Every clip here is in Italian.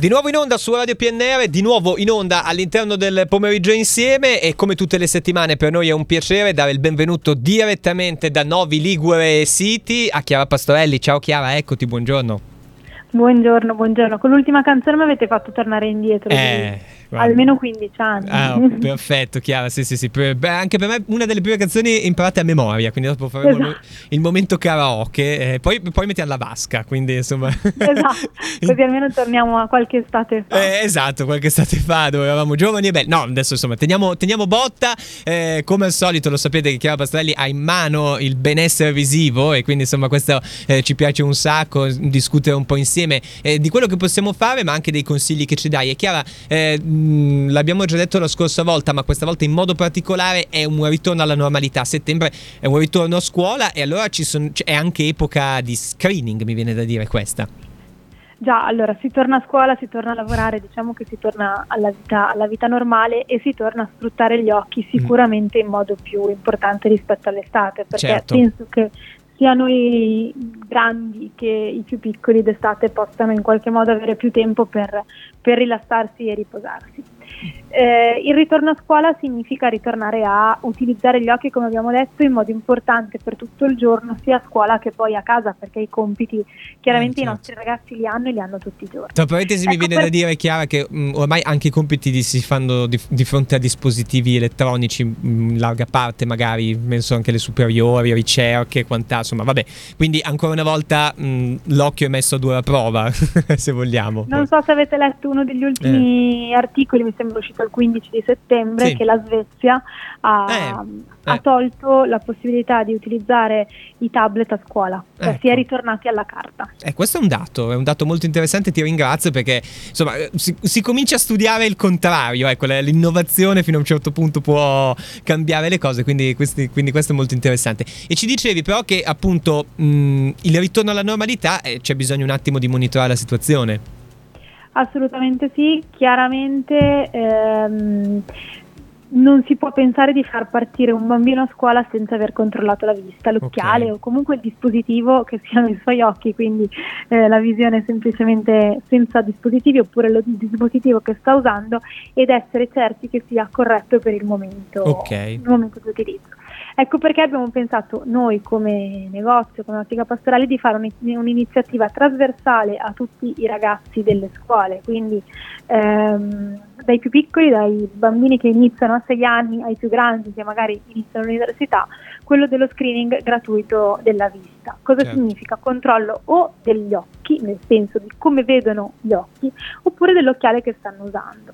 Di nuovo in onda su Radio PNR, di nuovo in onda all'interno del pomeriggio insieme e come tutte le settimane per noi è un piacere dare il benvenuto direttamente da Novi Ligure City a Chiara Pastorelli. Ciao Chiara, eccoti, buongiorno. Buongiorno, buongiorno. Con l'ultima canzone mi avete fatto tornare indietro. Eh, almeno 15 anni. Ah, oh, perfetto, Chiara, sì, sì, sì. Beh, anche per me una delle prime canzoni imparate a memoria, quindi dopo faremo il- Esatto. il momento karaoke, eh, poi, poi mettiamo la vasca, quindi insomma... esatto, così almeno torniamo a qualche estate fa. Eh, esatto, qualche estate fa dove eravamo giovani e belli. No, adesso insomma teniamo, teniamo botta. Eh, come al solito lo sapete che Chiara Pastrelli ha in mano il benessere visivo e quindi insomma questo eh, ci piace un sacco discutere un po' insieme eh, di quello che possiamo fare ma anche dei consigli che ci dai. E Chiara, eh, mh, l'abbiamo già detto la scorsa volta ma questa volta in modo particolare è un ritorno alla normalità. Settembre è un ritorno a scuola e allora ci son- è anche epoca di screening mi viene da dire questa. Già, allora si torna a scuola, si torna a lavorare, diciamo che si torna alla vita, alla vita normale e si torna a sfruttare gli occhi sicuramente in modo più importante rispetto all'estate, perché Certo. penso che sia noi grandi che i più piccoli d'estate possano in qualche modo avere più tempo per, per rilassarsi e riposarsi. Eh, il ritorno a scuola significa ritornare a utilizzare gli occhi, come abbiamo detto, in modo importante per tutto il giorno, sia a scuola che poi a casa, perché i compiti chiaramente Eh, i certo. nostri ragazzi li hanno e li hanno tutti i giorni. Tra parentesi mi Ecco, viene per- da dire, Chiara, che mh, ormai anche i compiti di- si fanno di, di fronte a dispositivi elettronici, mh, in larga parte magari, penso anche le superiori, ricerche e quant'altro, insomma vabbè, quindi ancora una volta mh, l'occhio è messo a dura prova, se vogliamo. Non so se avete letto uno degli ultimi articoli, mi sembra uscito il 15 di settembre, Eh. Sì. che la Svezia ha, Eh, ha eh. tolto la possibilità di utilizzare i tablet a scuola, cioè si è Ecco. ritornati alla carta. Eh, questo è un dato, è un dato molto interessante, ti ringrazio perché insomma eh, si, si comincia a studiare il contrario, ecco, l'innovazione fino a un certo punto può cambiare le cose, quindi, questi- quindi questo è molto interessante. E ci dicevi però che appunto mh, il ritorno alla normalità eh, c'è bisogno un attimo di monitorare la situazione. Assolutamente sì, chiaramente ehm, non si può pensare di far partire un bambino a scuola senza aver controllato la vista, l'occhiale Ok. o comunque il dispositivo che siano i suoi occhi, quindi eh, la visione semplicemente senza dispositivi oppure lo- il dispositivo che sta usando ed essere certi che sia corretto per il momento, Ok. il momento di utilizzo. Ecco perché abbiamo pensato noi come negozio, come ottica pastorale, di fare un- un'iniziativa trasversale a tutti i ragazzi delle scuole, quindi ehm, dai più piccoli, dai bambini che iniziano a 6 anni, ai più grandi che magari iniziano l'università, quello dello screening gratuito della vista. Cosa Certo. significa? Controllo o degli occhi, nel senso di come vedono gli occhi, oppure dell'occhiale che stanno usando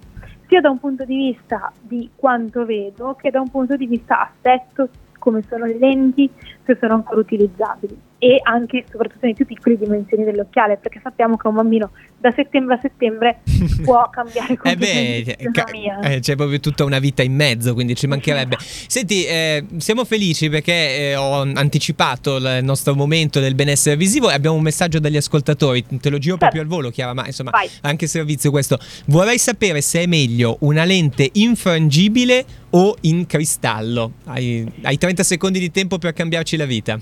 sia da un punto di vista di quanto vedo che da un punto di vista aspetto, come sono le lenti, se sono ancora utilizzabili e anche soprattutto nei più piccoli dimensioni dell'occhiale perché sappiamo che un bambino da settembre a settembre può cambiare Eh completamente beh, la ca- eh, c'è proprio tutta una vita in mezzo, quindi ci mancherebbe. Senti, eh, siamo felici perché eh, ho anticipato il nostro momento del benessere visivo e abbiamo un messaggio dagli ascoltatori. Te lo giro proprio al volo, Chiara, ma insomma, Vai. anche servizio questo. Vorrei sapere se è meglio una lente infrangibile o in cristallo. Hai, hai 30 secondi di tempo per cambiarci la vita.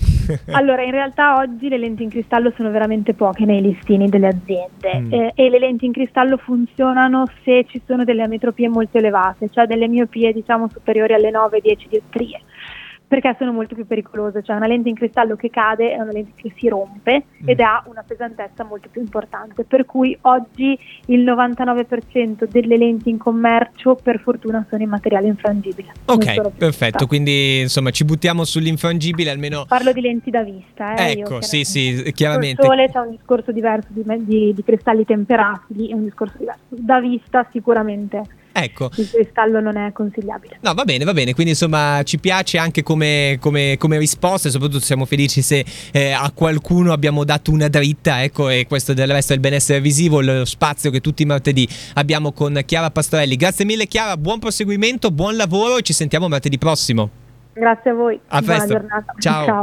Allora, in realtà oggi le lenti in cristallo sono veramente poche nei listini delle aziende Mm. eh, e le lenti in cristallo funzionano se ci sono delle ametropie molto elevate, cioè delle miopie diciamo superiori alle 9-10 dioptrie. Perché sono molto più pericolose, cioè una lente in cristallo che cade è una lente che si rompe ed Mm. ha una pesantezza molto più importante, per cui oggi il 99% delle lenti in commercio per fortuna sono in materiale infrangibile. Ok, perfetto. Quindi insomma ci buttiamo sull'infrangibile almeno. Parlo di lenti da vista, eh, io Ecco, sì, chiaramente. sì, chiaramente. Sul sole c'è un discorso diverso di, di- di cristalli temperati, è un discorso diverso. Da vista sicuramente Ecco. il cristallo non è consigliabile. No, va bene, va bene. Quindi, insomma, ci piace anche come, come, come risposta. E soprattutto siamo felici se eh, a qualcuno abbiamo dato una dritta. Ecco, e questo del resto è il benessere visivo, lo spazio che tutti i martedì abbiamo con Chiara Pastorelli. Grazie mille, Chiara. Buon proseguimento, buon lavoro e ci sentiamo martedì prossimo. Grazie a voi. A Buona presto. giornata. Ciao. Ciao.